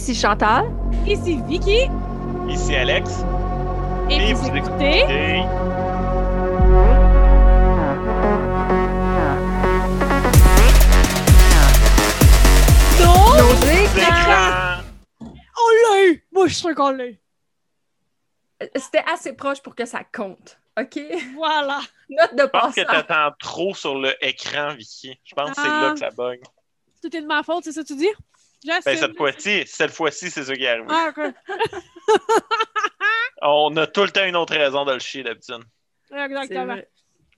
Ici Chantal. Ici Vicky. Ici Alex. Et, vous, écoutez... écoutez- Non! Nos écrans. Écran. On l'a eu! Moi, je suis sûr qu'on l'a eu. C'était assez proche pour que ça compte. OK? Voilà. Note de Je pense que passage. t'attends trop sur le écran, Vicky. Je pense que c'est Ah. là que ça bug. Tout est de ma faute, c'est ça que tu dis? Ben, cette fois-ci, cette fois-ci, c'est ça qui arrive. Ah, ok. On a tout le temps une autre raison de le chier d'habitude. Exactement.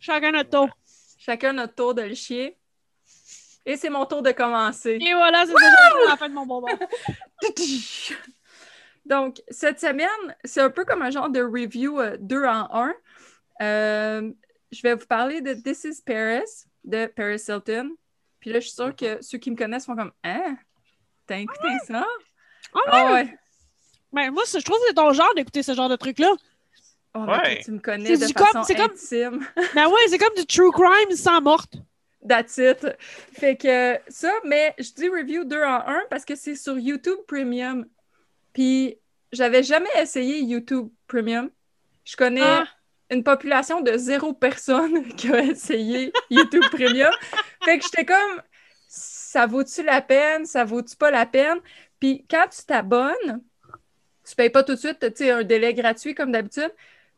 Chacun notre tour. Chacun notre tour de le chier. Et c'est mon tour de commencer. Et voilà, c'est déjà la fin de mon bonbon. Donc, cette semaine, c'est un peu comme un genre de review euh, deux en un. Euh, je vais vous parler de This is Paris de Paris Hilton. Puis là, je suis sûre que ceux qui me connaissent font comme Hein? T'as écouté ça? Ah Ah ouais. Ben, moi, je trouve que c'est ton genre d'écouter ce genre de truc-là. Oh, Ouais. tu me connais C'est de du façon comme- c'est comme- intime. Ben ouais, c'est comme du true crime sans morte. That's it. Fait que ça, mais je dis review 2 en 1 parce que c'est sur YouTube Premium. Puis j'avais jamais essayé YouTube Premium. Je connais Ah. une population de zéro personne qui a essayé YouTube Premium. Fait que j'étais comme, ça vaut-tu la peine? Ça vaut-tu pas la peine? Puis quand tu t'abonnes, tu payes pas tout de suite, tu sais, un délai gratuit comme d'habitude.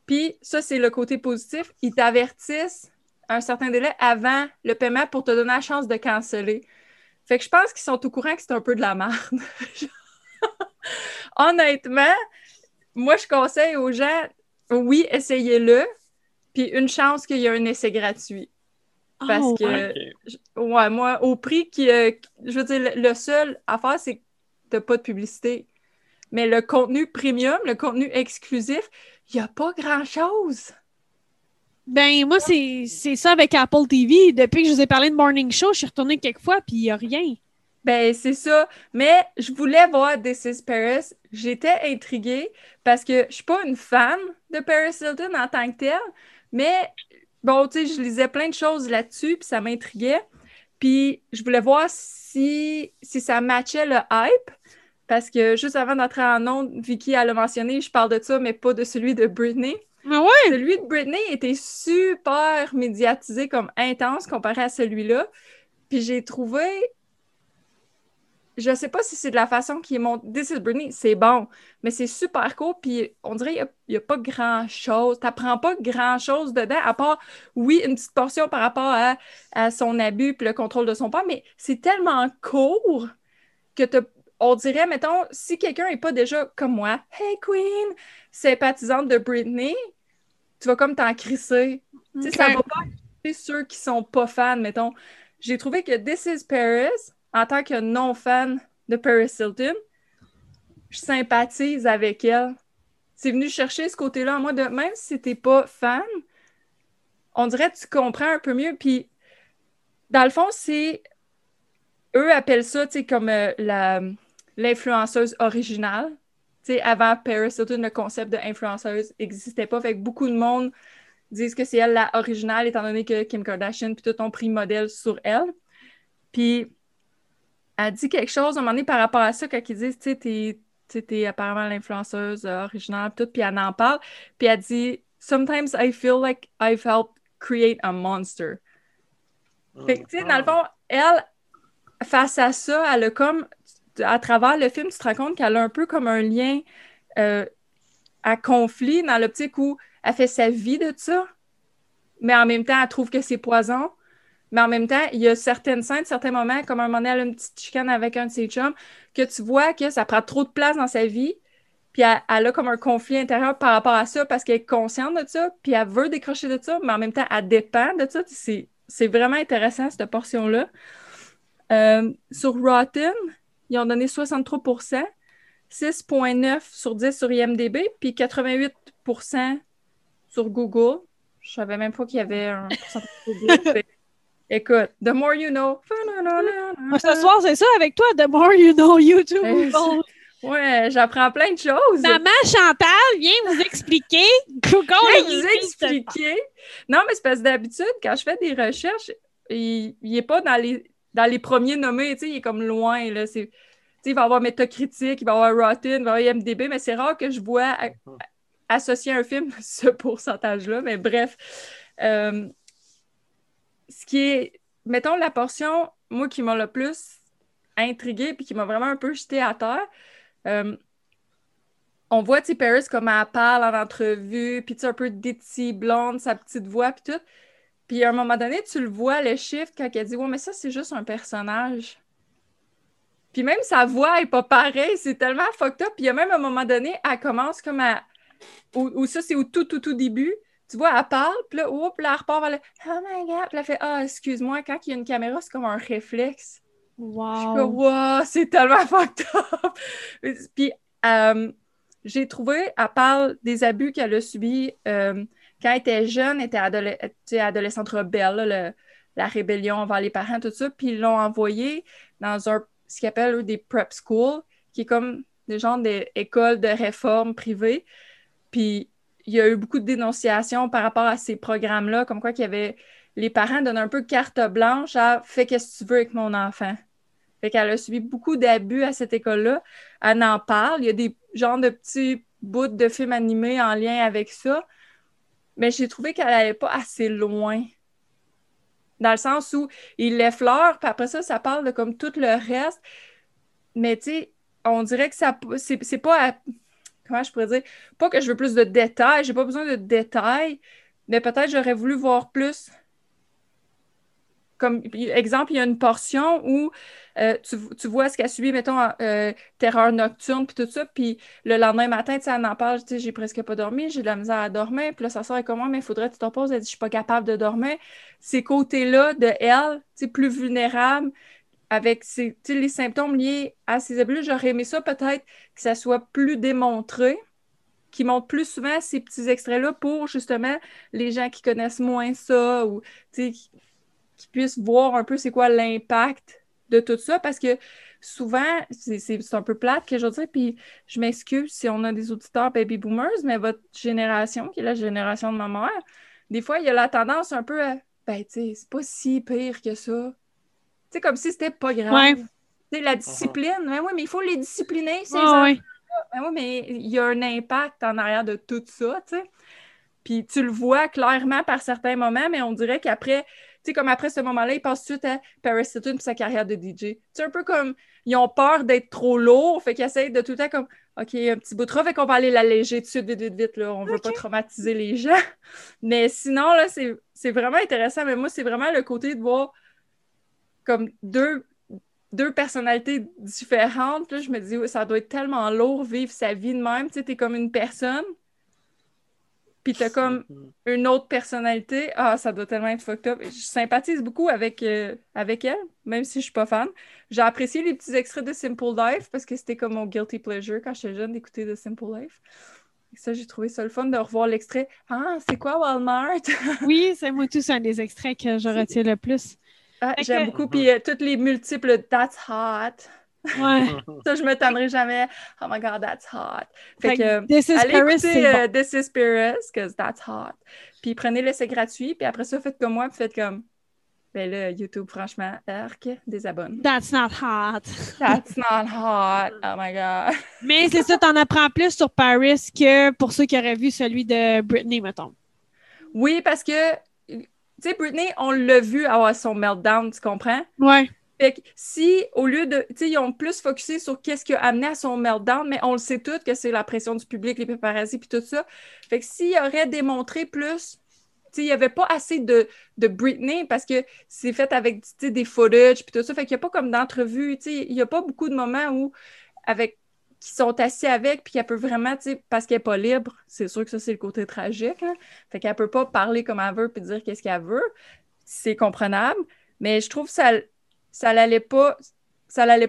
Puis ça, c'est le côté positif. Ils t'avertissent un certain délai avant le paiement pour te donner la chance de canceller. Fait que je pense qu'ils sont au courant que c'est un peu de la merde. Honnêtement, moi, je conseille aux gens, oui, essayez-le, puis une chance qu'il y a un essai gratuit. Parce Oh, que, ouais. Ok. je- ouais, moi, au prix qui, euh, je veux dire, le- le seul à faire, c'est que t'as pas de publicité. Mais le contenu premium, le contenu exclusif, il n'y a pas grand-chose. Ben, moi, c'est c'est ça avec Apple TV. Depuis que je vous ai parlé de Morning Show, je suis retournée quelques fois, puis il n'y a rien. Ben, c'est ça. Mais je voulais voir This is Paris. J'étais intriguée parce que je suis pas une fan de Paris Hilton en tant que telle, mais bon, tu sais, je lisais plein de choses là-dessus, puis ça m'intriguait. Puis je voulais voir si, si ça matchait le hype. Parce que juste avant d'entrer en ondes, Vicky elle a mentionné, je parle de ça, mais pas de celui de Britney. Ah ouais? Celui de Britney était super médiatisé comme intense comparé à celui-là. Puis j'ai trouvé. Je sais pas si c'est de la façon qu'il est monté. This is Britney, c'est bon, mais c'est super court. Puis on dirait qu'il n'y a, pas grand-chose. T'apprends pas grand-chose dedans, à part, oui, une petite portion par rapport à, à son abus puis le contrôle de son père, mais c'est tellement court que t'as- on dirait, mettons, si quelqu'un n'est pas déjà comme moi, Hey Queen, sympathisante de Britney, tu vas comme t'en crisser. Tu sais, ça va pas ceux qui sont pas fans, mettons. J'ai trouvé que This is Paris, en tant que non-fan de Paris Hilton, je sympathise avec elle. C'est venu chercher ce côté-là en moi de même si t'es pas fan, on dirait que tu comprends un peu mieux. Puis, dans le fond, c'est. Eux appellent ça, tu sais, comme euh, l'influenceuse originale. Tu sais, avant Paris Hilton, le concept d'influenceuse n'existait pas. Fait que beaucoup de monde disent que c'est elle la originale, étant donné que Kim Kardashian puis tout ont pris modèle sur elle. Puis, elle dit quelque chose à un moment donné par rapport à ça, quand ils disent, tu sais, t'es apparemment l'influenceuse euh, originale, puis tout, puis elle en parle. Puis elle dit, Sometimes I feel like I've helped create a monster. Fait que, tu sais, dans le fond, elle, face à ça, elle a comme, à travers le film, tu te rends compte qu'elle a un peu comme un lien euh, à conflit dans l'optique où elle fait sa vie de ça, mais en même temps, elle trouve que c'est poison. Mais en même temps, il y a certaines scènes, certains moments, comme un moment donné, elle a une petite chicane avec un de ses chums, que tu vois que ça prend trop de place dans sa vie, puis elle, a comme un conflit intérieur par rapport à ça parce qu'elle est consciente de ça, puis elle veut décrocher de ça, mais en même temps, elle dépend de ça. C'est, c'est vraiment intéressant, cette portion-là. Euh, sur Rotten, ils ont donné 63% 6,9 sur 10 sur IMDB, puis 88% sur Google. Je savais même pas qu'il y avait un pourcentage Écoute, the more you know. Ce soir, c'est ça avec toi, The More You Know YouTube. Ouais, j'apprends plein de choses. Maman Chantal vient vous expliquer Google vais vous expliquer. Non, mais c'est parce que d'habitude, quand je fais des recherches, il n'est pas dans les, dans les premiers nommés, tu sais, il est comme loin, là. C'est sais, il va y avoir Metacritic, il va y avoir Rotten, il va y avoir IMDb, mais c'est rare que je vois Mhm. associer un film à ce pourcentage-là. Mais bref, euh, ce qui est, mettons, la portion, moi, qui m'a le plus intriguée puis qui m'a vraiment un peu jeté à terre, euh, on voit, tu Paris comme elle parle en entrevue, puis tu un peu ditty, blonde, sa petite voix, puis tout. Puis à un moment donné, tu le vois, le shift, quand elle dit « Ouais, mais ça, c'est juste un personnage. » Puis même sa voix est pas pareille, c'est tellement fucked up. Puis il y a même un moment donné, elle commence comme à... Ou ça, c'est au tout, tout, tout début. Tu vois, elle parle, puis là, oups, là, elle repart vers le « Oh my God! » Puis elle fait « Ah, excuse-moi, quand il y a une caméra, c'est comme un réflexe. » Je suis comme, Wow. wow, c'est tellement fucked up. Puis, euh, j'ai trouvé, elle parle des abus qu'elle a subis euh, quand elle était jeune, elle était adolescente rebelle, là, le- la rébellion envers les parents, tout ça. Puis, ils l'ont envoyée dans un, ce qu'ils appellent eux, des prep schools, qui est comme des genres d'écoles de réforme privées. Puis, il y a eu beaucoup de dénonciations par rapport à ces programmes-là, comme quoi qu'il y avait les parents donnent un peu carte blanche à fais qu'est-ce que tu veux avec mon enfant. Fait qu'elle a subi beaucoup d'abus à cette école-là. Elle en parle. Il y a des genres de petits bouts de films animés en lien avec ça. Mais j'ai trouvé qu'elle n'allait pas assez loin. Dans le sens où il l'effleure, puis après ça, ça parle de comme tout le reste. Mais tu sais, on dirait que ça c'est pas comment je pourrais dire? Pas que je veux plus de détails, j'ai pas besoin de détails, mais peut-être j'aurais voulu voir plus comme exemple, il y a une portion où euh, tu, tu vois ce qu'elle a subi, mettons, euh, terreur nocturne, puis tout ça, puis le lendemain matin, tu sais, elle en parle, tu sais, j'ai presque pas dormi, j'ai de la misère à dormir, puis là, sa soeur est comme, mais il faudrait que tu te reposes, elle dit, je suis pas capable de dormir. Ces côtés-là de elle, tu sais, plus vulnérable, avec sais, les symptômes liés à ces abus, j'aurais aimé ça peut-être que ça soit plus démontré, qui montre plus souvent ces petits extraits-là pour justement les gens qui connaissent moins ça ou qui, puissent voir un peu c'est quoi l'impact de tout ça parce que souvent, c'est un peu plate que je dire, puis je m'excuse si on a des auditeurs baby boomers, mais votre génération, qui est la génération de ma mère, des fois, il y a la tendance un peu à ben, tu sais, c'est pas si pire que ça. Sais, comme si c'était pas grave. Ouais. Tu sais, la discipline, ben oui, mais il faut les discipliner, ces. Ben oui, mais il y a un impact en arrière de tout ça, tu sais. Puis tu le vois clairement par certains moments, mais on dirait qu'après, tu sais, comme après ce moment-là, ils passent tout de suite à Paris Hilton et sa carrière de DJ. C'est un peu comme, ils ont peur d'être trop lourds, fait qu'ils essayent de tout le temps comme, OK, un petit bout de trop, fait qu'on va aller l'alléger tout de suite, vite, vite, vite, là. On veut pas traumatiser les gens. Mais sinon, là, c'est c'est vraiment intéressant. Mais moi, c'est vraiment le côté de voir comme deux, deux personnalités différentes. Là, je me dis, ça doit être tellement lourd vivre sa vie de même. Tu sais, t'es comme une personne, puis t'as comme une autre personnalité. Ah, ça doit tellement être fucked up. Je sympathise beaucoup avec, euh, avec elle, même si je suis pas fan. J'ai apprécié les petits extraits de Simple Life parce que c'était comme mon guilty pleasure quand j'étais jeune d'écouter de Simple Life. Et ça, j'ai trouvé ça le fun de revoir l'extrait. Ah, c'est quoi Walmart? Oui, c'est moi tout, c'est un des extraits que je retiens le plus. Ah, J'aime beaucoup. Puis euh, toutes les multiples That's hot. Ouais. Ça, je me tannerai jamais. Oh my God, that's hot. Fait, Fait que, que This is allez Paris, écouter c'est bon. euh, This is Paris, because that's hot. Puis prenez l'essai gratuit, puis après ça, faites comme moi, puis faites comme. Ben là, YouTube, franchement, arc, désabonne. That's not hot. That's not hot. Oh my God. Mais c'est ça, t'en apprends plus sur Paris que pour ceux qui auraient vu celui de Britney, mettons. Oui, parce que, tu sais, Britney, on l'a vu avoir son meltdown, tu comprends? Ouais. Fait que si, au lieu de. Tu sais, ils ont plus focusé sur qu'est-ce qui a amené à son meltdown, mais on le sait tous que c'est la pression du public, les paparazzi, puis tout ça. Fait que s'il aurait démontré plus. Tu sais, il n'y avait pas assez de, de Britney parce que c'est fait avec tu sais, des footage, puis tout ça. Fait qu'il n'y a pas comme d'entrevue. Tu sais, il n'y a pas beaucoup de moments où. avec qui sont assis avec, puis qu'elle peut vraiment, tu sais, parce qu'elle n'est pas libre, c'est sûr que ça, c'est le côté tragique. là. Fait qu'elle peut pas parler comme elle veut, puis dire qu'est-ce qu'elle veut. C'est comprenable. Mais je trouve que ça, ça l'allait pas,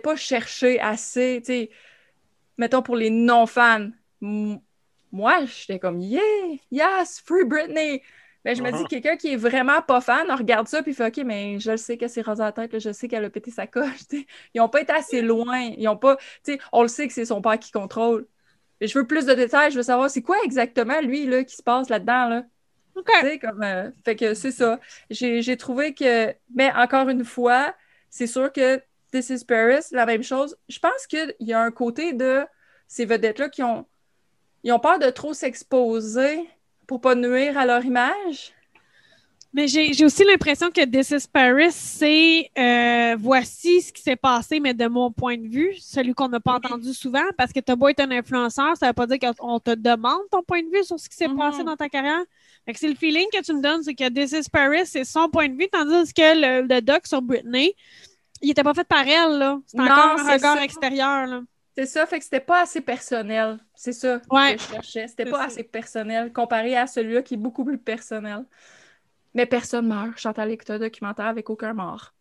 pas chercher assez, tu sais, mettons pour les non-fans. Moi, j'étais comme, yeah, yes, free Britney. Mais je me dis, quelqu'un qui est vraiment pas fan, regarde ça, puis fait, OK, mais je le sais qu'elle s'est rasée la tête, là, je sais qu'elle a pété sa coche, tu sais. Ils ont pas été assez loin. Ils ont pas, tu sais, on le sait que c'est son père qui contrôle. Et je veux plus de détails, je veux savoir c'est quoi exactement, lui, là, qui se passe là-dedans, là? OK. Tu sais, comme, euh, fait que c'est ça. J'ai j'ai trouvé que, mais encore une fois, c'est sûr que This is Paris, la même chose. Je pense qu'il y a un côté de ces vedettes-là qui ont, ils ont peur de trop s'exposer pour pas nuire à leur image? Mais j'ai aussi l'impression que This is Paris, c'est euh, voici ce qui s'est passé, mais de mon point de vue, celui qu'on n'a pas entendu souvent, parce que tu as beau être un influenceur, ça veut pas dire qu'on te demande ton point de vue sur ce qui s'est Mhm. passé dans ta carrière. C'est le feeling que tu me donnes, c'est que This is Paris, c'est son point de vue, tandis que le, le doc sur Britney, il était pas fait par elle, là. C'est encore un regard ça. extérieur, là. C'est ça, fait que c'était pas assez personnel. C'est ça Ouais. que je cherchais. C'était pas ça. assez personnel comparé à celui-là qui est beaucoup plus personnel. Mais personne meurt. Chantal écoute un documentaire avec aucun mort.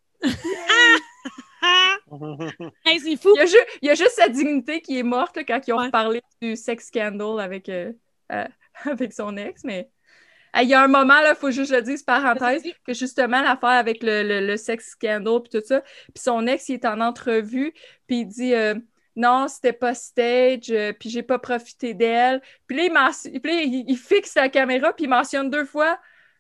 Ah! Hey, c'est fou! Il y, a ju- il y a juste sa dignité qui est morte là, quand ils ont Ouais. reparlé du sex scandal avec, euh, euh, avec son ex, mais il y a un moment, il faut juste le dise, parenthèse, que justement, l'affaire avec le, le, le sex scandal puis tout ça, puis son ex, il est en entrevue, puis il dit euh, non, c'était pas stage, euh, puis j'ai pas profité d'elle. Puis là, il, men- puis là, il, il fixe la caméra, puis il mentionne deux fois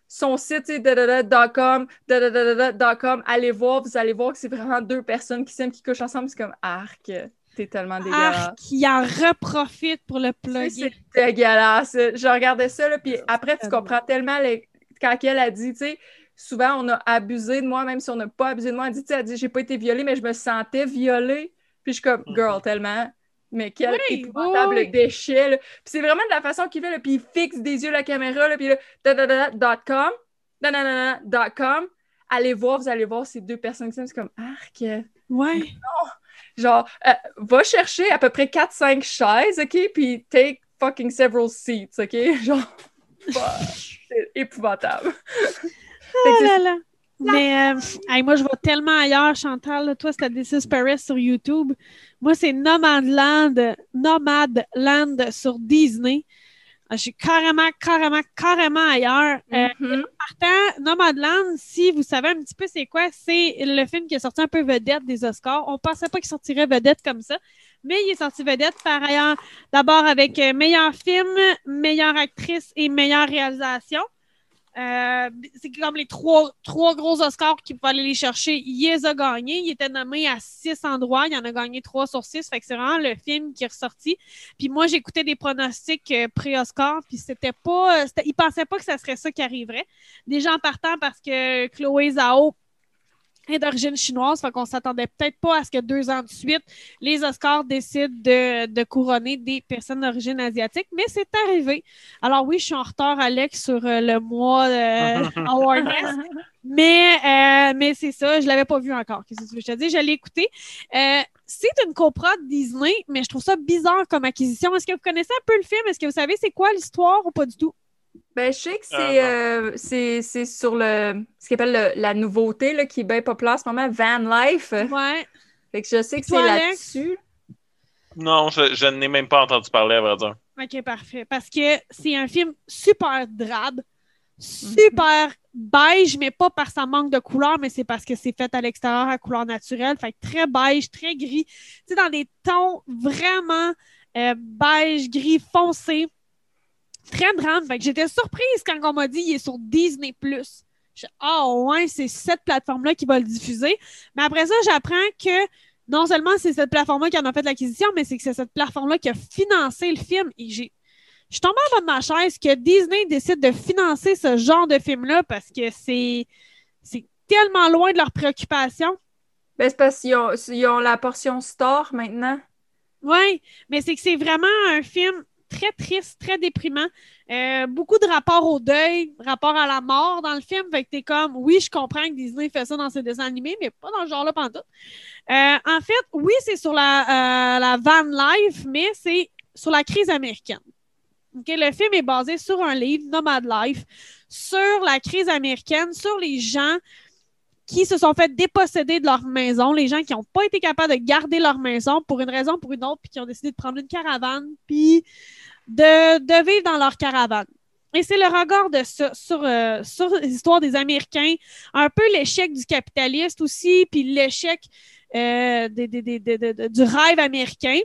son site, tu sais, dadada.com, dadada.com. Allez voir, vous allez voir que c'est vraiment deux personnes qui s'aiment, qui couchent ensemble. C'est comme arc, t'es tellement dégueulasse. Arc, qui en reprofite pour le plugger. C'est dégueulasse. Je regardais ça, là, puis après, tu comprends tellement les- quand elle a dit, tu sais, souvent, on a abusé de moi, même si on n'a pas abusé de moi. Elle dit, tu sais, elle dit, j'ai pas été violée, mais je me sentais violée. Puis je suis comme, girl, tellement. Mais quel Oui, épouvantable oui. déchet. là. Puis c'est vraiment de la façon qu'il fait, là, puis il fixe des yeux la caméra, là, puis là, dadadada.com, dadadada.com. Allez voir, vous allez voir ces deux personnes qui. C'est comme, arc. Ouais. Genre, euh, va chercher à peu près 4-5 chaises, OK? Puis take fucking several seats, OK? Genre, bah, c'est épouvantable. C'est- là là. Mais euh, hey, moi, je vais tellement ailleurs, Chantal. là. Toi, c'était This is Paris sur YouTube. Moi, c'est Nomadland, Nomadland sur Disney. Ah, Je suis carrément, carrément, carrément ailleurs. Euh, Mhm. Partant, Nomadland, si vous savez un petit peu c'est quoi, c'est le film qui est sorti un peu vedette des Oscars. On pensait pas qu'il sortirait vedette comme ça, mais il est sorti vedette par ailleurs. D'abord avec euh, meilleur film, meilleure actrice et meilleure réalisation. Euh, c'est comme les trois, trois gros Oscars qu'il faut aller les chercher. Il les a gagnés. Il était nommé à six endroits. Il en a gagné trois sur six. Fait que c'est vraiment le film qui est ressorti. Puis moi, j'écoutais des pronostics euh, pré-Oscar. Puis c'était pas. euh, c'était- Ils pensaient pas que ça serait ça qui arriverait. Déjà en partant parce que Chloé Zhao est d'origine chinoise. Fait qu'on s'attendait peut-être pas à ce que deux ans de suite, les Oscars décident de, de couronner des personnes d'origine asiatique. Mais c'est arrivé. Alors oui, je suis en retard, Alex, sur euh, le mois euh, Awareness. Mais, euh, mais c'est ça, je l'avais pas vu encore. Qu'est-ce que tu veux je te dis? Je l'ai écouté. Euh, c'est une coprode Disney, mais je trouve ça bizarre comme acquisition. Est-ce que vous connaissez un peu le film? Est-ce que vous savez c'est quoi l'histoire ou pas du tout? Ben, je sais que c'est euh, c'est- c'est sur le ce qu'ils appelle le- la nouveauté là, qui est bien populaire en ce moment, Van Life. Ouais. Fait que je sais que c'est là-dessus. Non, je, je n'ai même pas entendu parler, à vrai dire. OK, parfait. Parce que c'est un film super drabe, super beige, mais pas par sa manque de couleur, mais c'est parce que c'est fait à l'extérieur à couleur naturelle. Fait que très beige, très gris. Tu sais, dans des tons vraiment euh, beige, gris foncé. Très drame. Fait que j'étais surprise quand on m'a dit il est sur Disney+. Je Ah ouais, c'est cette plateforme-là qui va le diffuser. Mais après ça, j'apprends que non seulement c'est cette plateforme-là qui en a fait l'acquisition, mais c'est que c'est cette plateforme-là qui a financé le film. Et j'ai. Je suis tombée en bas de ma chaise que Disney décide de financer ce genre de film-là parce que c'est. C'est tellement loin de leurs préoccupations. Ben, c'est parce qu'ils ont, ils ont la portion store maintenant. Oui, mais c'est que c'est vraiment un film très triste, très déprimant. Euh, beaucoup de rapports au deuil, rapport à la mort dans le film. Fait que t'es comme, oui, je comprends que Disney fait ça dans ses dessins animés, mais pas dans ce genre-là pantoute. Euh, en fait, oui, c'est sur la, euh, la van life, mais c'est sur la crise américaine. Le film est basé sur un livre, Nomad Life, sur la crise américaine, sur les gens qui se sont fait déposséder de leur maison, les gens qui n'ont pas été capables de garder leur maison pour une raison ou pour une autre, puis qui ont décidé de prendre une caravane, puis de, vivre dans leur caravane. Et c'est le regard de sur, euh, sur l'histoire des Américains, un peu l'échec du capitaliste aussi, puis l'échec euh, des- du rêve américain,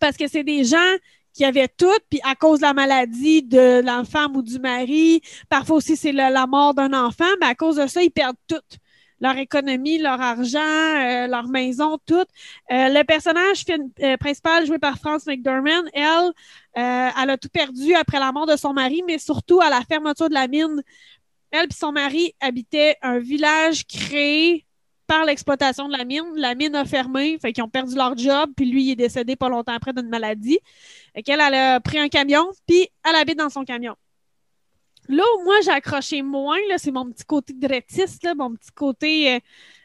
parce que c'est des gens qui avaient tout, puis à cause de la maladie de l'enfant ou du mari, parfois aussi c'est la mort d'un enfant, mais à cause de ça, ils perdent tout. Leur économie, leur argent, euh, leur maison, tout. Euh, le personnage euh, principal joué par France McDormand, elle, elle a tout perdu après la mort de son mari, mais surtout à la fermeture de la mine. Elle et son mari habitaient un village créé par l'exploitation de la mine. La mine a fermé, fait qu'ils ont perdu leur job, puis lui, il est décédé pas longtemps après d'une maladie. et qu'elle elle a pris un camion, puis elle habite dans son camion. Là où moi j'ai accroché moins, c'est mon petit côté drettiste, mon petit côté euh,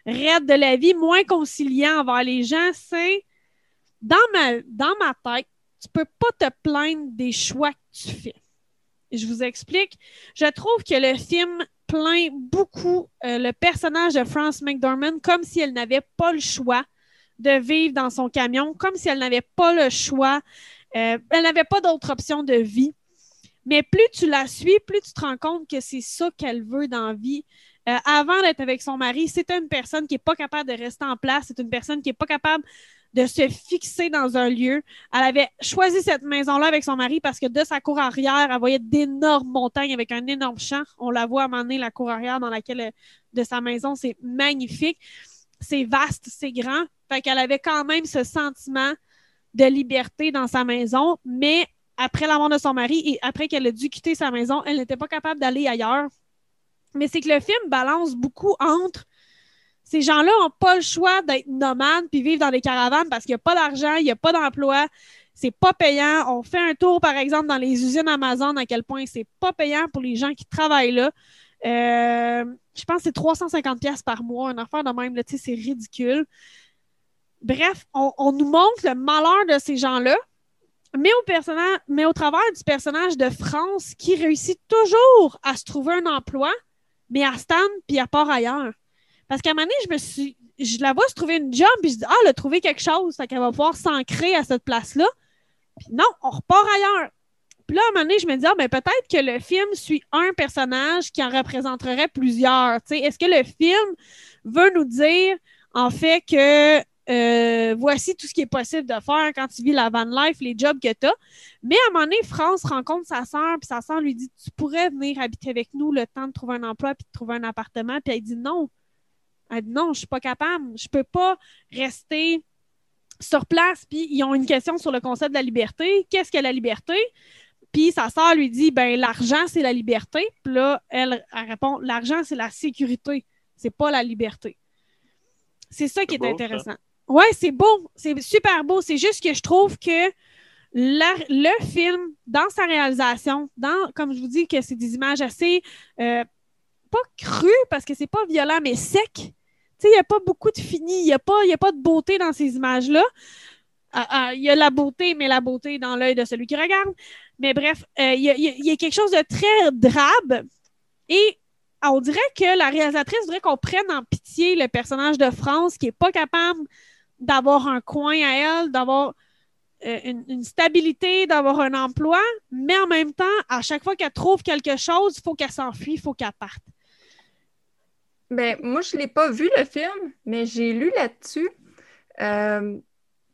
raide de la vie, moins conciliant envers les gens, c'est dans ma, dans ma tête, tu peux pas te plaindre des choix que tu fais. Je vous explique. Je trouve que le film plaint beaucoup euh, le personnage de France McDormand comme si elle n'avait pas le choix de vivre dans son camion, comme si elle n'avait pas le choix, euh, elle n'avait pas d'autre option de vie. Mais plus tu la suis, plus tu te rends compte que c'est ça qu'elle veut dans la vie. Euh, avant d'être avec son mari, c'est une personne qui n'est pas capable de rester en place, c'est une personne qui n'est pas capable de se fixer dans un lieu. Elle avait choisi cette maison-là avec son mari parce que de sa cour arrière, elle voyait d'énormes montagnes avec un énorme champ. On la voit à la cour arrière dans laquelle euh, de sa maison, c'est magnifique. C'est vaste, c'est grand. Fait qu'elle avait quand même ce sentiment de liberté dans sa maison, mais après la mort de son mari et après qu'elle a dû quitter sa maison, elle n'était pas capable d'aller ailleurs. Mais c'est que le film balance beaucoup entre ces gens-là n'ont pas le choix d'être nomades puis vivre dans des caravanes parce qu'il n'y a pas d'argent, il n'y a pas d'emploi, c'est pas payant. On fait un tour, par exemple, dans les usines Amazon, à quel point c'est pas payant pour les gens qui travaillent là. Euh, je pense que c'est 350$ par mois, une affaire de même, c'est ridicule. Bref, on, nous montre le malheur de ces gens-là, mais au, travers du personnage de France qui réussit toujours à se trouver un emploi, mais à Stan puis à part ailleurs. Parce qu'à un moment donné, je me suis. Je la vois se trouver une job, puis je dis Ah, elle a trouvé quelque chose, qu'elle va pouvoir s'ancrer à cette place-là. Puis non, on repart ailleurs. Puis là, à un moment donné, je me dis, ah, ben, peut-être que le film suit un personnage qui en représenterait plusieurs. Est-ce que le film veut nous dire, en fait, que euh, voici tout ce qui est possible de faire quand tu vis la van life, les jobs que tu as. Mais à un moment donné, France rencontre sa soeur, puis sa soeur lui dit Tu pourrais venir habiter avec nous le temps de trouver un emploi puis de trouver un appartement. Puis elle dit Non. Elle dit Non, je ne suis pas capable. Je ne peux pas rester sur place. Puis ils ont une question sur le concept de la liberté. Qu'est-ce que la liberté? Puis sa soeur lui dit ben l'argent, c'est la liberté. Puis là, elle, répond L'argent, c'est la sécurité. C'est pas la liberté. C'est ça qui est intéressant. Ouais, c'est beau. C'est super beau. C'est juste que je trouve que le film, dans sa réalisation, dans, comme je vous dis, que c'est des images assez euh, pas crues parce que c'est pas violent, mais sec. Il n'y a pas beaucoup de fini, il n'y a, pas, a pas de beauté dans ces images-là. Ah, ah, il y a la beauté, mais la beauté dans l'œil de celui qui regarde. Mais bref, euh, il y, a quelque chose de très drabe. Et on dirait que la réalisatrice voudrait qu'on prenne en pitié le personnage de France qui n'est pas capable d'avoir un coin à elle, d'avoir euh, une, stabilité, d'avoir un emploi, mais en même temps, à chaque fois qu'elle trouve quelque chose, il faut qu'elle s'enfuit, il faut qu'elle parte. Ben, moi, je ne l'ai pas vu le film, mais j'ai lu là-dessus. Euh,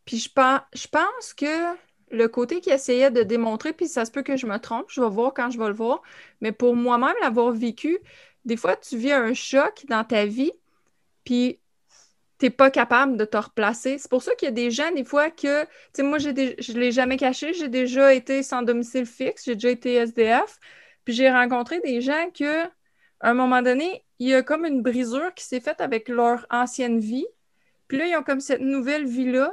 puis je je pense que le côté qu'il essayait de démontrer, puis ça se peut que je me trompe, je vais voir quand je vais le voir, mais pour moi-même l'avoir vécu, des fois, tu vis un choc dans ta vie, puis t'es pas capable de te replacer. C'est pour ça qu'il y a des gens, des fois, que, tu sais, moi, je ne l'ai jamais caché, j'ai déjà été sans domicile fixe, j'ai déjà été SDF, puis j'ai rencontré des gens que, à un moment donné, il y a comme une brisure qui s'est faite avec leur ancienne vie, puis là, ils ont comme cette nouvelle vie-là,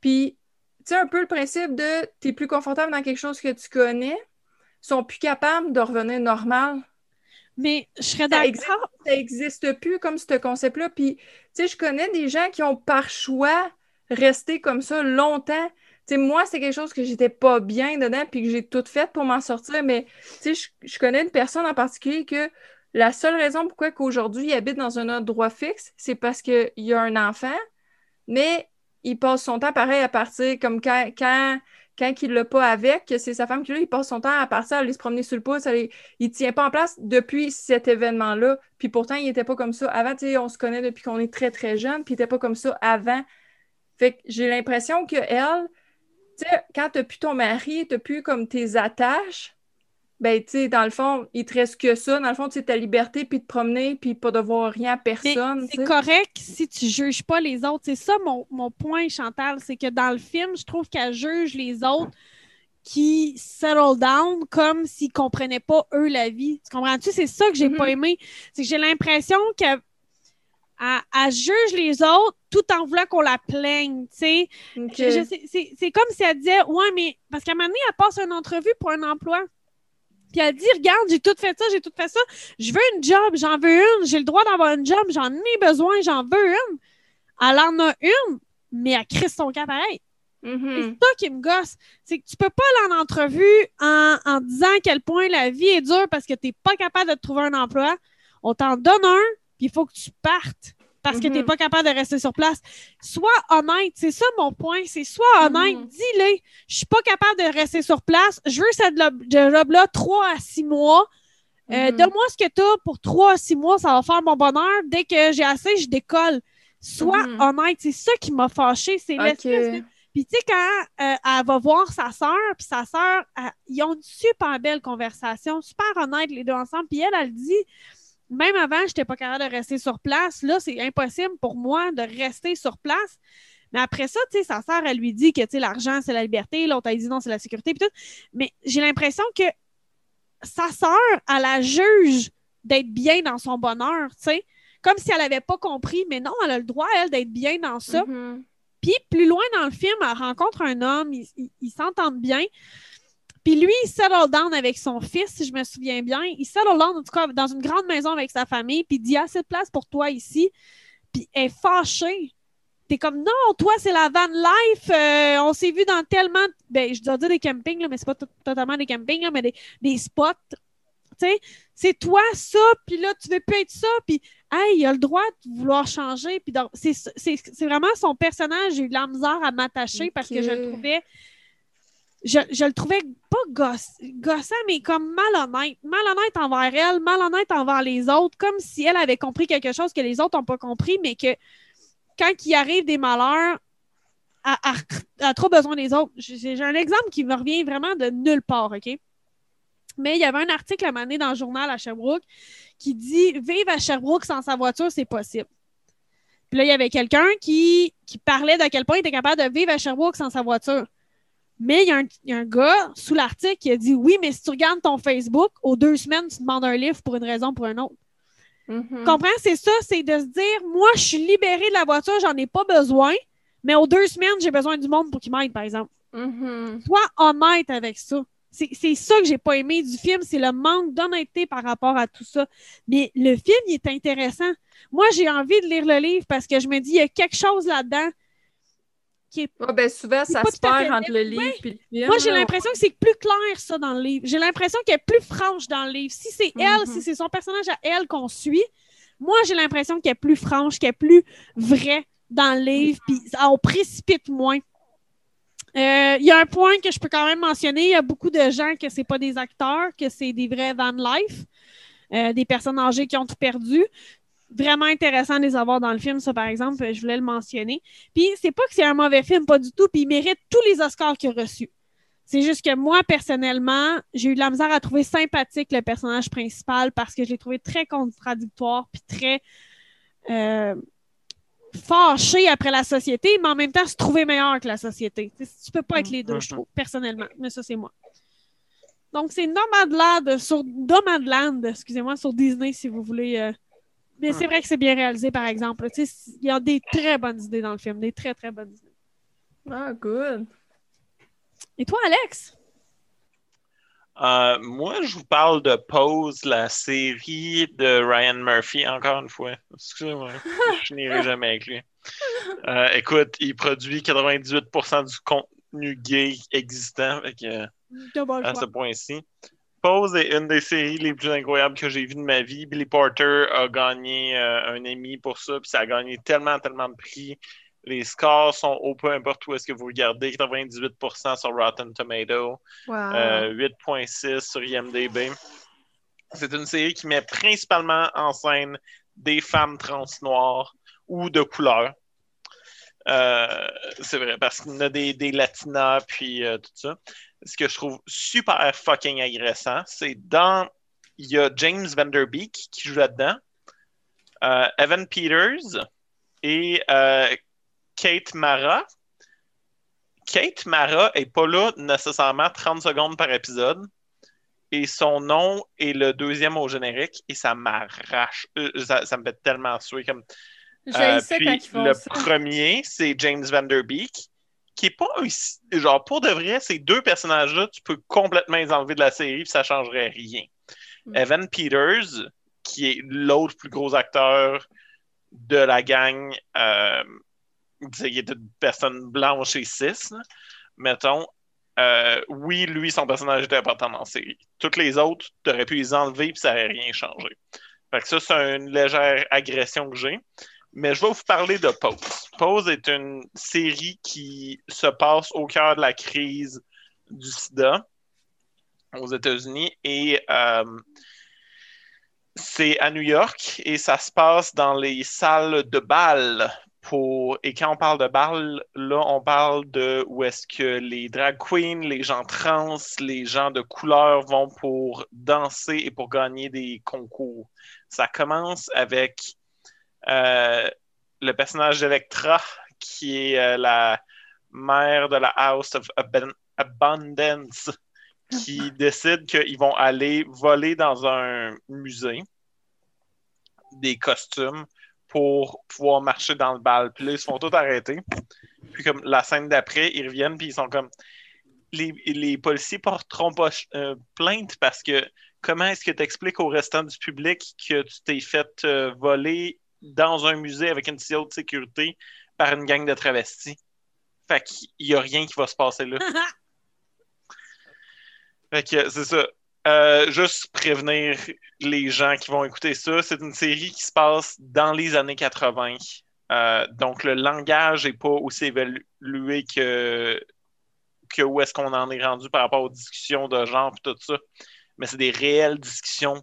puis, tu sais, un peu le principe de, t'es plus confortable dans quelque chose que tu connais, sont plus capables de revenir normal mais je serais d'accord. Ça n'existe plus comme ce concept-là. Puis, tu sais, je connais des gens qui ont par choix resté comme ça longtemps. Tu sais, moi, c'est quelque chose que j'étais pas bien dedans puis que j'ai tout fait pour m'en sortir. Mais, tu sais, je, connais une personne en particulier que la seule raison pourquoi qu'aujourd'hui il habite dans un autre droit fixe, c'est parce qu'il y a un enfant, mais il passe son temps pareil à partir comme quand, quand quand il l'a pas avec, c'est sa femme qui l'a, il passe son temps à partir, à aller se promener sur le pouce, il ne tient pas en place depuis cet événement-là. Puis pourtant, il n'était pas comme ça avant. On se connaît depuis qu'on est très, très jeune, puis il n'était pas comme ça avant. Fait que j'ai l'impression que elle, quand tu n'as plus ton mari, tu n'as plus comme tes attaches, ben, tu sais, dans le fond, il te reste que ça. Dans le fond, tu sais, ta liberté, puis de promener, puis pas de voir rien à personne. c'est correct si tu juges pas les autres. C'est ça mon, mon point, Chantal. C'est que dans le film, je trouve qu'elle juge les autres qui settle down comme s'ils comprenaient pas eux la vie. Tu comprends-tu? C'est ça que j'ai Mhm. pas aimé. C'est que j'ai l'impression qu'elle elle- juge les autres tout en voulant qu'on la plaigne, tu sais. C'est comme si elle disait, ouais, mais parce qu'à un moment donné, elle passe une entrevue pour un emploi. Puis elle dit, regarde, j'ai tout fait ça, j'ai tout fait ça. Je veux une job, j'en veux une. J'ai le droit d'avoir une job, j'en ai besoin, j'en veux une. Elle en a une, mais elle crisse son cas pareil. C'est Mhm. ça qui me gosse. C'est que tu peux pas aller en entrevue en, en disant à quel point la vie est dure parce que tu n'es pas capable de te trouver un emploi. On t'en donne un, puis il faut que tu partes parce que tu n'es Mhm. pas capable de rester sur place. Sois honnête. C'est ça mon point. C'est sois honnête. Mhm. Dis-le. Je suis pas capable de rester sur place. Je veux cette job-là trois à six mois. Euh, Mhm. Donne-moi ce que tu as pour trois à six mois. Ça va faire mon bonheur. Dès que j'ai assez, je décolle. Sois honnête. C'est ça qui m'a fâché. C'est Ok. l'espèce de puis tu sais, quand euh, elle va voir sa sœur, puis sa sœur, ils ont une super belle conversation, super honnête les deux ensemble. Puis elle, elle dit, même avant, je n'étais pas capable de rester sur place. Là, c'est impossible pour moi de rester sur place. Mais après ça, tu sais, sa sœur, elle lui dit que, tu sais, l'argent, c'est la liberté. L'autre, elle dit non, c'est la sécurité, puis tout. Mais j'ai l'impression que sa sœur, elle la juge d'être bien dans son bonheur, tu sais. Comme si elle n'avait pas compris. Mais non, elle a le droit, elle, d'être bien dans ça. Mhm. Puis plus loin dans le film, elle rencontre un homme, ils s'entendent bien. Puis lui, il settle down avec son fils, si je me souviens bien. Il settle down, en tout cas, dans une grande maison avec sa famille, puis il dit « assez de place pour toi ici. » Puis elle est fâchée. T'es comme « Non, toi, c'est la van life. euh, on s'est vu dans tellement... Ben, je dois dire des campings, là, mais c'est pas totalement des campings, là, mais des, des spots. Tu sais, c'est toi ça, puis là, tu veux plus être ça, puis hey, il a le droit de vouloir changer. Puis c'est, vraiment son personnage. J'ai eu de la misère à m'attacher parce que je le trouvais. Je, le trouvais pas gosse, gossant, mais comme malhonnête. Malhonnête envers elle, malhonnête envers les autres, comme si elle avait compris quelque chose que les autres n'ont pas compris, mais que quand il arrive des malheurs, elle, a trop besoin des autres. J'ai, un exemple qui me revient vraiment de nulle part, OK? Mais il y avait un article à donné dans le journal à Sherbrooke qui dit Vivre à Sherbrooke sans sa voiture, c'est possible. Puis là, il y avait quelqu'un qui, parlait d'à quel point il était capable de vivre à Sherbrooke sans sa voiture. Mais il y, a un, il y a un gars sous l'article qui a dit Oui, mais si tu regardes ton Facebook, aux deux semaines, tu demandes un livre pour une raison ou pour une autre. Tu comprends? C'est ça, c'est de se dire Moi, je suis libérée de la voiture, j'en ai pas besoin, mais aux deux semaines, j'ai besoin du monde pour qu'il m'aide, par exemple. Mhm. Sois honnête avec ça. C'est c'est ça que j'ai pas aimé du film, c'est le manque d'honnêteté par rapport à tout ça. Mais le film, il est intéressant. Moi, j'ai envie de lire le livre parce que je me dis, il y a quelque chose là-dedans qui est. Ouais, ben souvent, ça se perd entre le livre et le film. Moi, j'ai l'impression que c'est plus clair, ça, dans le livre. J'ai l'impression qu'elle est plus franche dans le livre. Si c'est elle, Mhm. si c'est son personnage à elle qu'on suit, moi, j'ai l'impression qu'elle est plus franche, qu'elle est plus vraie dans le livre, puis on précipite moins. Euh, Il y a un point que je peux quand même mentionner. Il y a beaucoup de gens que c'est pas des acteurs, que c'est des vrais van life, euh, des personnes âgées qui ont tout perdu. Vraiment intéressant de les avoir dans le film, ça, par exemple. Je voulais le mentionner. Puis, c'est pas que c'est un mauvais film, pas du tout. Puis, il mérite tous les Oscars qu'il a reçus. C'est juste que moi, personnellement, j'ai eu de la misère à trouver sympathique le personnage principal parce que je l'ai trouvé très contradictoire puis très euh, fâché après la société, mais en même temps se trouver meilleur que la société. Tu peux pas être les deux, je trouve, personnellement. Mais ça, c'est moi. Donc, c'est Nomadland sur Nomadland, excusez-moi, sur Disney, si vous voulez. euh. Mais c'est vrai que c'est bien réalisé, par exemple. Tu sais, Il y a des très bonnes idées dans le film, des très, très bonnes idées. Ah, good. Et toi, Alex? Euh, moi, je vous parle de Pose, la série de Ryan Murphy, encore une fois. Excusez-moi, je n'irai jamais avec lui. Euh, écoute, il produit 98% du contenu gay existant fait que, à choix. ce point-ci. Pose est une des séries les plus incroyables que j'ai vues de ma vie. Billy Porter a gagné euh, un Emmy pour ça, puis ça a gagné tellement, tellement de prix. Les scores sont hauts, peu importe où est-ce que vous regardez. 98% sur Rotten Tomato. Wow. Euh, 8.6 sur IMDb. C'est une série qui met principalement en scène des femmes trans noires ou de couleur. Euh, c'est vrai, parce qu'il y en a des, des latinas puis euh, tout ça. Ce que je trouve super fucking agressant, c'est dans. Il y a James Vanderbeek qui joue là-dedans, euh, Evan Peters et euh, Kate Mara. Kate Mara est pas là nécessairement 30 secondes par épisode. Et son nom est le deuxième au générique et ça m'arrache. Euh, ça, ça me fait tellement suer comme. Puis quand ils font le ça. premier, c'est James Vanderbeek, qui est pas un- genre pour de vrai, ces deux personnages-là, tu peux complètement les enlever de la série, puis ça changerait rien. Mm. Evan Peters, qui est l'autre plus gros acteur de la gang, euh, il est une personne blanche et cis, là, mettons. Euh, oui, lui, son personnage était important dans la série. Toutes les autres, tu aurais pu les enlever puis ça n'aurait rien changé. Fait que ça, c'est une légère agression que j'ai. Mais je vais vous parler de Pose. Pose est une série qui se passe au cœur de la crise du sida aux États-Unis et euh, c'est à New York et ça se passe dans les salles de bal. Pour... Et quand on parle de bal, là, on parle de où est-ce que les drag queens, les gens trans, les gens de couleur vont pour danser et pour gagner des concours. Ça commence avec le personnage d'Electra, qui est euh, la mère de la House of Ab- Abundance, qui décide qu'ils vont aller voler dans un musée des costumes pour pouvoir marcher dans le bal. Puis là, ils se font tout arrêter. Puis comme la scène d'après, ils reviennent, puis ils sont comme... Les, les policiers porteront pas euh, plainte parce que comment est-ce que tu expliques au restant du public que tu t'es fait euh, voler dans un musée avec une si haute sécurité par une gang de travestis? Fait qu'il n'y a rien qui va se passer là. Fait que c'est ça. Euh, juste prévenir les gens qui vont écouter ça, c'est une série qui se passe dans les années 80. Euh, donc le langage n'est pas aussi évalué que, que où est-ce qu'on en est rendu par rapport aux discussions de genre et tout ça. Mais c'est des réelles discussions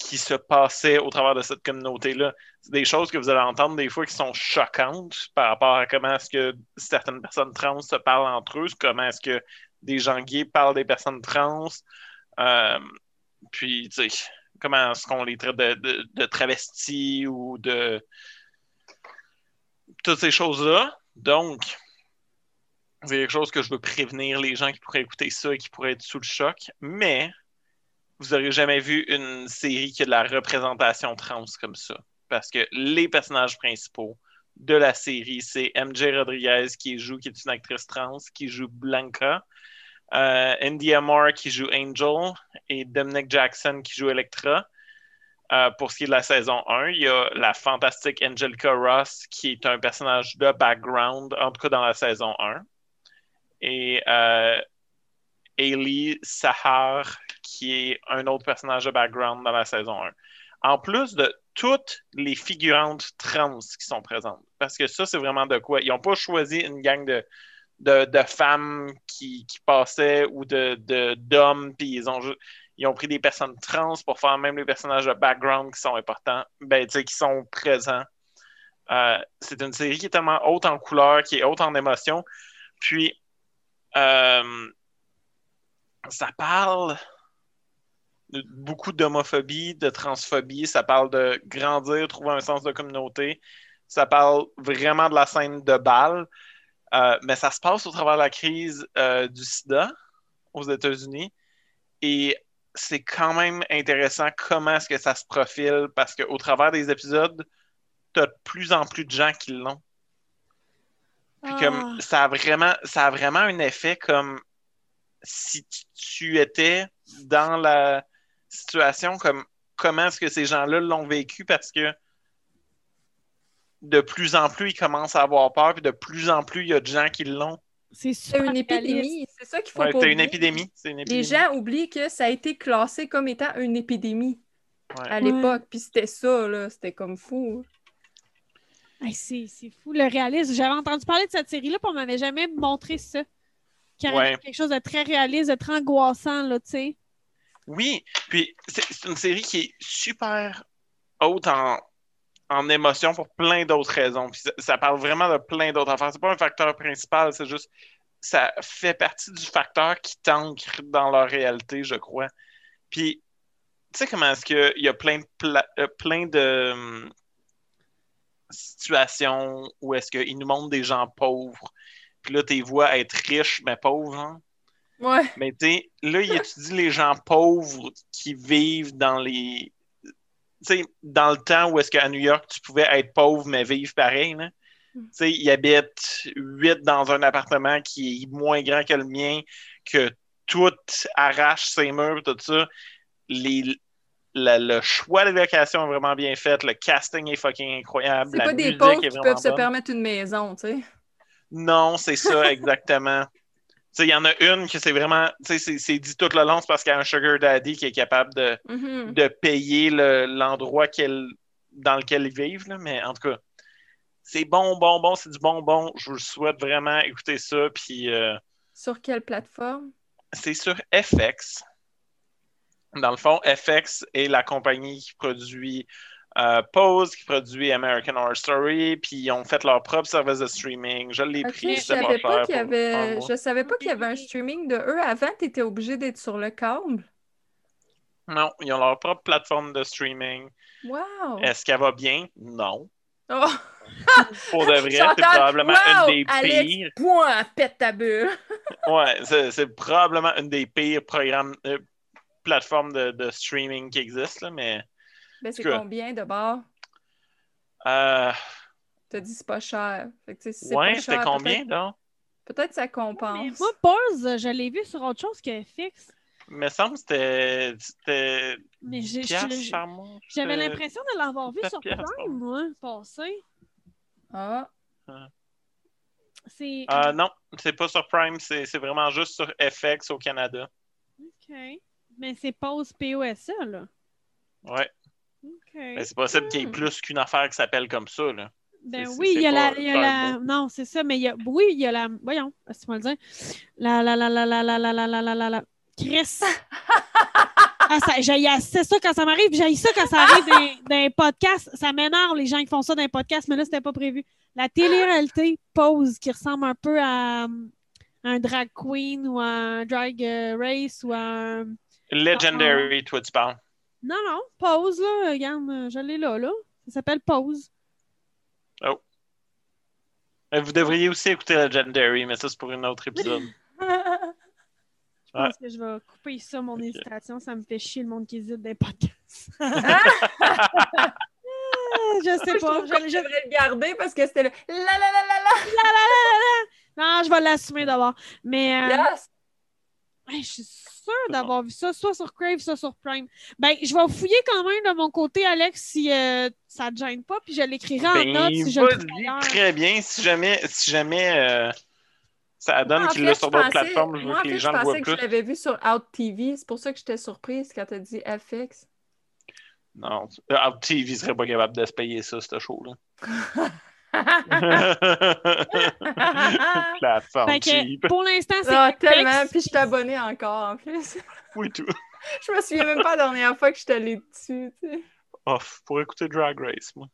qui se passaient au travers de cette communauté-là. C'est des choses que vous allez entendre des fois qui sont choquantes par rapport à comment est-ce que certaines personnes trans se parlent entre eux, comment est-ce que des gens gays parlent des personnes trans. Euh, puis, tu sais, comment est-ce qu'on les traite de, de, de, travestis ou de toutes ces choses-là. Donc, c'est quelque chose que je veux prévenir les gens qui pourraient écouter ça et qui pourraient être sous le choc. Mais vous n'aurez jamais vu une série qui a de la représentation trans comme ça. Parce que les personnages principaux de la série, c'est MJ Rodriguez qui joue, qui est une actrice trans, qui joue Blanca. Euh, Indy Amore qui joue Angel et Dominic Jackson qui joue Electra. Euh, pour ce qui est de la saison 1, il y a la fantastique Angelica Ross qui est un personnage de background, en tout cas dans la saison 1. Et euh, Ailey Sahar qui est un autre personnage de background dans la saison 1. En plus de toutes les figurantes trans qui sont présentes. Parce que ça, c'est vraiment de quoi. Ils n'ont pas choisi une gang de, de, femmes qui, qui, passaient ou de, d'hommes, puis ils ont, ils ont pris des personnes trans pour faire même les personnages de background qui sont importants, ben, qui sont présents. Euh, c'est une série qui est tellement haute en couleur, qui est haute en émotion. Puis, euh, ça parle beaucoup d'homophobie, de transphobie, ça parle de grandir, trouver un sens de communauté. Ça parle vraiment de la scène de bal. Euh, mais ça se passe au travers de la crise euh, du sida aux États-Unis. Et c'est quand même intéressant comment est-ce que ça se profile parce qu'au travers des épisodes, tu as de plus en plus de gens qui l'ont. Puis Ah. comme ça a vraiment ça a vraiment un effet comme si tu, tu étais dans la situation comme comment est-ce que ces gens-là l'ont vécu? Parce que de plus en plus ils commencent à avoir peur puis de plus en plus il y a de gens qui l'ont. C'est une épidémie. C'est ça qu'il faut Ouais, pas c'est une épidémie, c'est une Les gens oublient que ça a été classé comme étant une épidémie Ouais. à l'époque. Puis c'était ça, là. C'était comme fou. Hey, c'est c'est fou, le réalisme. J'avais entendu parler de cette série-là, puis on m'avait jamais montré ça. Y avait quelque chose de très réaliste, de très angoissant, là, tu sais. Oui, puis c'est une série qui est super haute en, en émotion pour plein d'autres raisons. Puis ça, parle vraiment de plein d'autres affaires. C'est pas un facteur principal, c'est juste ça fait partie du facteur qui t'ancre dans leur réalité, je crois. Puis, tu sais comment est-ce qu'il y a plein de, pla- euh, plein de hum, situations où est-ce qu'ils nous montrent des gens pauvres, puis là, tu vois être riches, mais pauvres, hein? Ouais. Mais tu sais, là, il étudie les gens pauvres qui vivent dans les. Tu sais, dans le temps où est-ce qu'à New York, tu pouvais être pauvre, mais vivre pareil, là. Tu sais, il habite huit dans un appartement qui est moins grand que le mien, que tout arrache ses murs, tout ça. Les, la- le choix de location est vraiment bien fait, le casting est fucking incroyable. C'est pas des pauvres qui peuvent se permettre une maison, tu sais. Non, c'est ça, exactement. Il y en a une que c'est vraiment, tu sais, c'est- c'est dit tout le long, c'est parce qu'il y a un sugar daddy qui est capable de, Mhm. de payer le- l'endroit qu'elle- dans lequel ils vivent, là. mais en tout cas, c'est bon, bon, bon, c'est du bonbon. Je vous souhaite vraiment écouter ça, puis euh, Sur quelle plateforme? c'est sur FX. Dans le fond, FX est la compagnie qui produit euh, Pose, qui produit American Horror Story, puis ils ont fait leur propre service de streaming. Je l'ai Ok, pris, je savais pas qu'il y avait. Je savais pas qu'il y avait un streaming de eux. Avant, tu étais obligé d'être sur le câble. Non, ils ont leur propre plateforme de streaming. Wow! Est-ce qu'elle va bien? Non. Oh, Pour de vrai, c'est probablement wow, une des Alex, pires. Point, pète ta bulle. Ouais, c'est c'est probablement une des pires programmes, euh, plateformes de, de streaming qui existent, là, mais Ben, c'est Que- combien de bord? euh, T'as dit c'est pas cher. Fait que, tu sais, si c'est ouais, c'était combien, peut-être- donc? Peut-être ça Mais compense. moi, Pause, je l'ai vu sur autre chose que fixe. Il me semble que c'était Mais j'ai- 10 je- piastres je- par mois. j'avais l'impression de l'avoir vu sur Prime, moi, passer. Ah, C'est. Euh, non, c'est pas sur Prime, c'est c'est vraiment juste sur FX au Canada. OK. Mais c'est Pause POSA, là. Ouais, C'est possible qu'il y ait Hmm. plus qu'une affaire qui s'appelle comme ça, là. Ben oui, il y a la. il y a super la- Non, c'est ça, mais il y a. Oui, il y a la. Voyons, est-ce que tu vas le dire? La la la la la la la la la la la la. Chris! Ah, ça, j'ai- c'est ça quand ça m'arrive, j'ai ça quand ça arrive dans, dans un podcast. Ça m'énerve les gens qui font ça dans un podcast, mais là, c'était pas prévu. La télé-réalité pose qui ressemble un peu à, um, un drag queen ou à un drag euh, race ou à un. Legendary, toi, tu parles. Non, non, pause, là. Regarde, euh, je l'ai là, là. Ça s'appelle pause. Mais Vous devriez aussi écouter Legendary, mais ça, c'est pour un autre épisode. Je pense que je vais couper ça, mon hésitation. Ça me fait chier le monde qui hésite des podcasts. Ah, je sais pas. Je, je- je devrais le garder parce que c'était le la la la la la. Non, je vais l'assumer d'abord. Mais euh, Yes! Hey, je suis sûre d'avoir vu ça, soit sur Crave, soit sur Prime. Ben, je vais fouiller quand même de mon côté, Alex, si euh, ça te gêne pas, puis je l'écrirai en Ben, note si je le ailleurs. très bien. Si jamais, si jamais euh, ça donne qu'il l'a je sur d'autres plateformes, je veux moi, que les gens le Je voient pensais que plus. je l'avais vu sur Out TV. C'est pour ça que j'étais surprise quand tu as dit FX. Non, Out TV serait pas capable de se payer ça, ce show-là. Plateforme cheap. pour l'instant, c'est Ah, tellement. Puis je suis abonnée encore en plus. Oui, tout. je me souviens même pas la dernière fois que je suis allée dessus. Tu sais. Off pour écouter Drag Race, moi.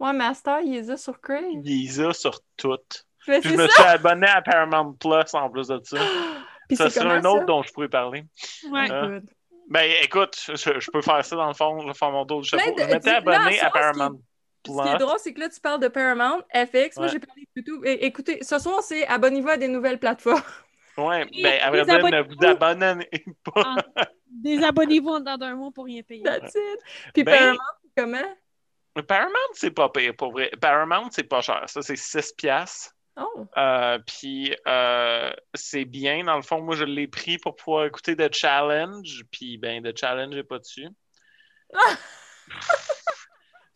Ouais, Master, il les a sur Crave. Il sur toutes. Mais Puis c'est je me ça. suis abonné à Paramount Plus en plus de ça. Puis ça c'est serait un autre ça? dont je pourrais parler. Ouais. Euh, Good. Ben écoute, je, je peux faire ça dans le fond, le faire mon tour du chapeau. Je m'étais abonné à est- Paramount Ce qui est drôle, c'est que là, tu parles de Paramount, FX. Moi, Ouais. j'ai parlé de YouTube. Et- écoutez, ce soir, c'est abonnez-vous à des nouvelles plateformes. Ben à vrai les dire, ne vous abonnez pas. Désabonnez-vous dans un mois pour rien payer. That's it. Puis Ben- Paramount, c'est comment? Paramount, c'est pas pire pour vrai. Paramount, c'est pas cher. Ça, c'est 6 piastres. Oh. Euh, puis euh, c'est bien. Dans le fond, moi, je l'ai pris pour pouvoir écouter The Challenge. Puis, ben, The Challenge n'est pas dessus.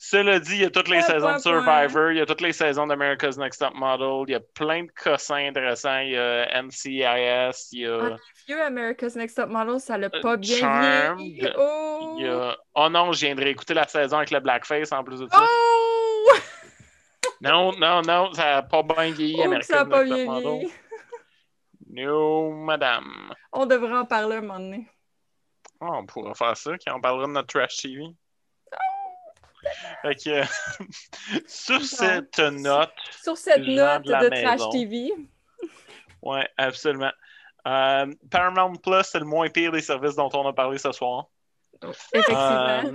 Cela dit, il y a toutes les Ouais, saisons de Survivor, il y a toutes les saisons d'America's Next Top Model, il y a plein de cossins intéressants. Il y a NCIS, il y a. Ah, vieux America's Next Top Model, ça l'a pas bien Charmed. Oh! il y a- Oh non, je viendrai écouter la saison avec le Blackface en plus de ça. Oh! Non, non, non, ça n'a pas bien vieilli, Oh, America's ça a pas Next Top Model. No, madame. On devrait en parler un moment donné. Ah, on pourra faire ça quand on parlera de notre trash TV. Sur cette note, Sur cette Gens note de la de, maison. Trash TV, Ouais, absolument. Euh, Paramount Plus, c'est le moins pire des services dont on a parlé ce soir. Effectivement. Euh,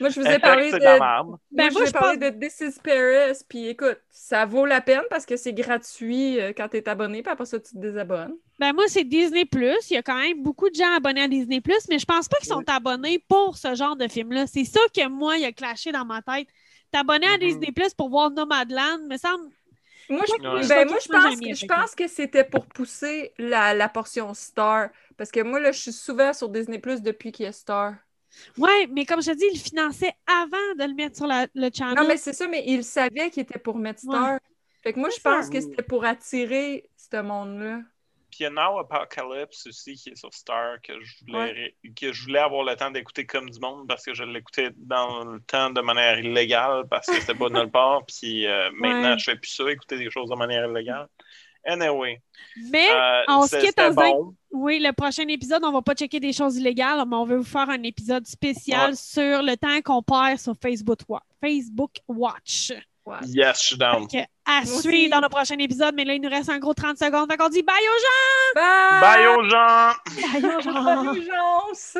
moi, je vous ai parlé de. merde. moi, Ben, je vous ai je parlé de This is Paris, puis écoute, ça vaut la peine parce que c'est gratuit euh, quand tu es abonné, puis après ça, tu te désabonnes. Ben moi, c'est Disney Il y a quand même beaucoup de gens abonnés à Disney mais je pense pas qu'ils sont abonnés pour ce genre de film-là. C'est ça que moi, il a clashé dans ma tête. T'abonner à Mhm. Disney pour voir Nomadland, me semble. Moi, je, Ouais. ben, moi, je pense, que, je pense que c'était pour pousser la, la portion Star. Parce que moi, là, je suis souvent sur Disney Plus depuis qu'il y a Star. Ouais, mais comme je te dis, ils le finançaient avant de le mettre sur la- le channel. Non, mais c'est ça, mais il savait qu'il était pour mettre Star. Fait que moi, je ça. pense que c'était pour attirer ce monde-là. Puis il y a Now Apocalypse aussi qui est sur Star que je voulais, que je voulais avoir le temps d'écouter comme du monde parce que je l'écoutais dans le temps de manière illégale parce que c'était pas nulle part. Puis euh, maintenant, Ouais. je fais plus ça, écouter des choses de manière illégale. Anyway, Mais euh, on se quitte en disant- bon. oui, le prochain épisode, on va pas checker des choses illégales, mais on veut vous faire un épisode spécial Ouais. sur le temps qu'on perd sur Facebook, Wa- Facebook Watch. Yes, je suis down. À Moi suivre aussi. dans le prochain épisode, mais là, il nous reste un gros 30 secondes. Fait qu'on dit bye aux Bye! Bye aux gens! gens! Bye aux gens! Bonne urgence!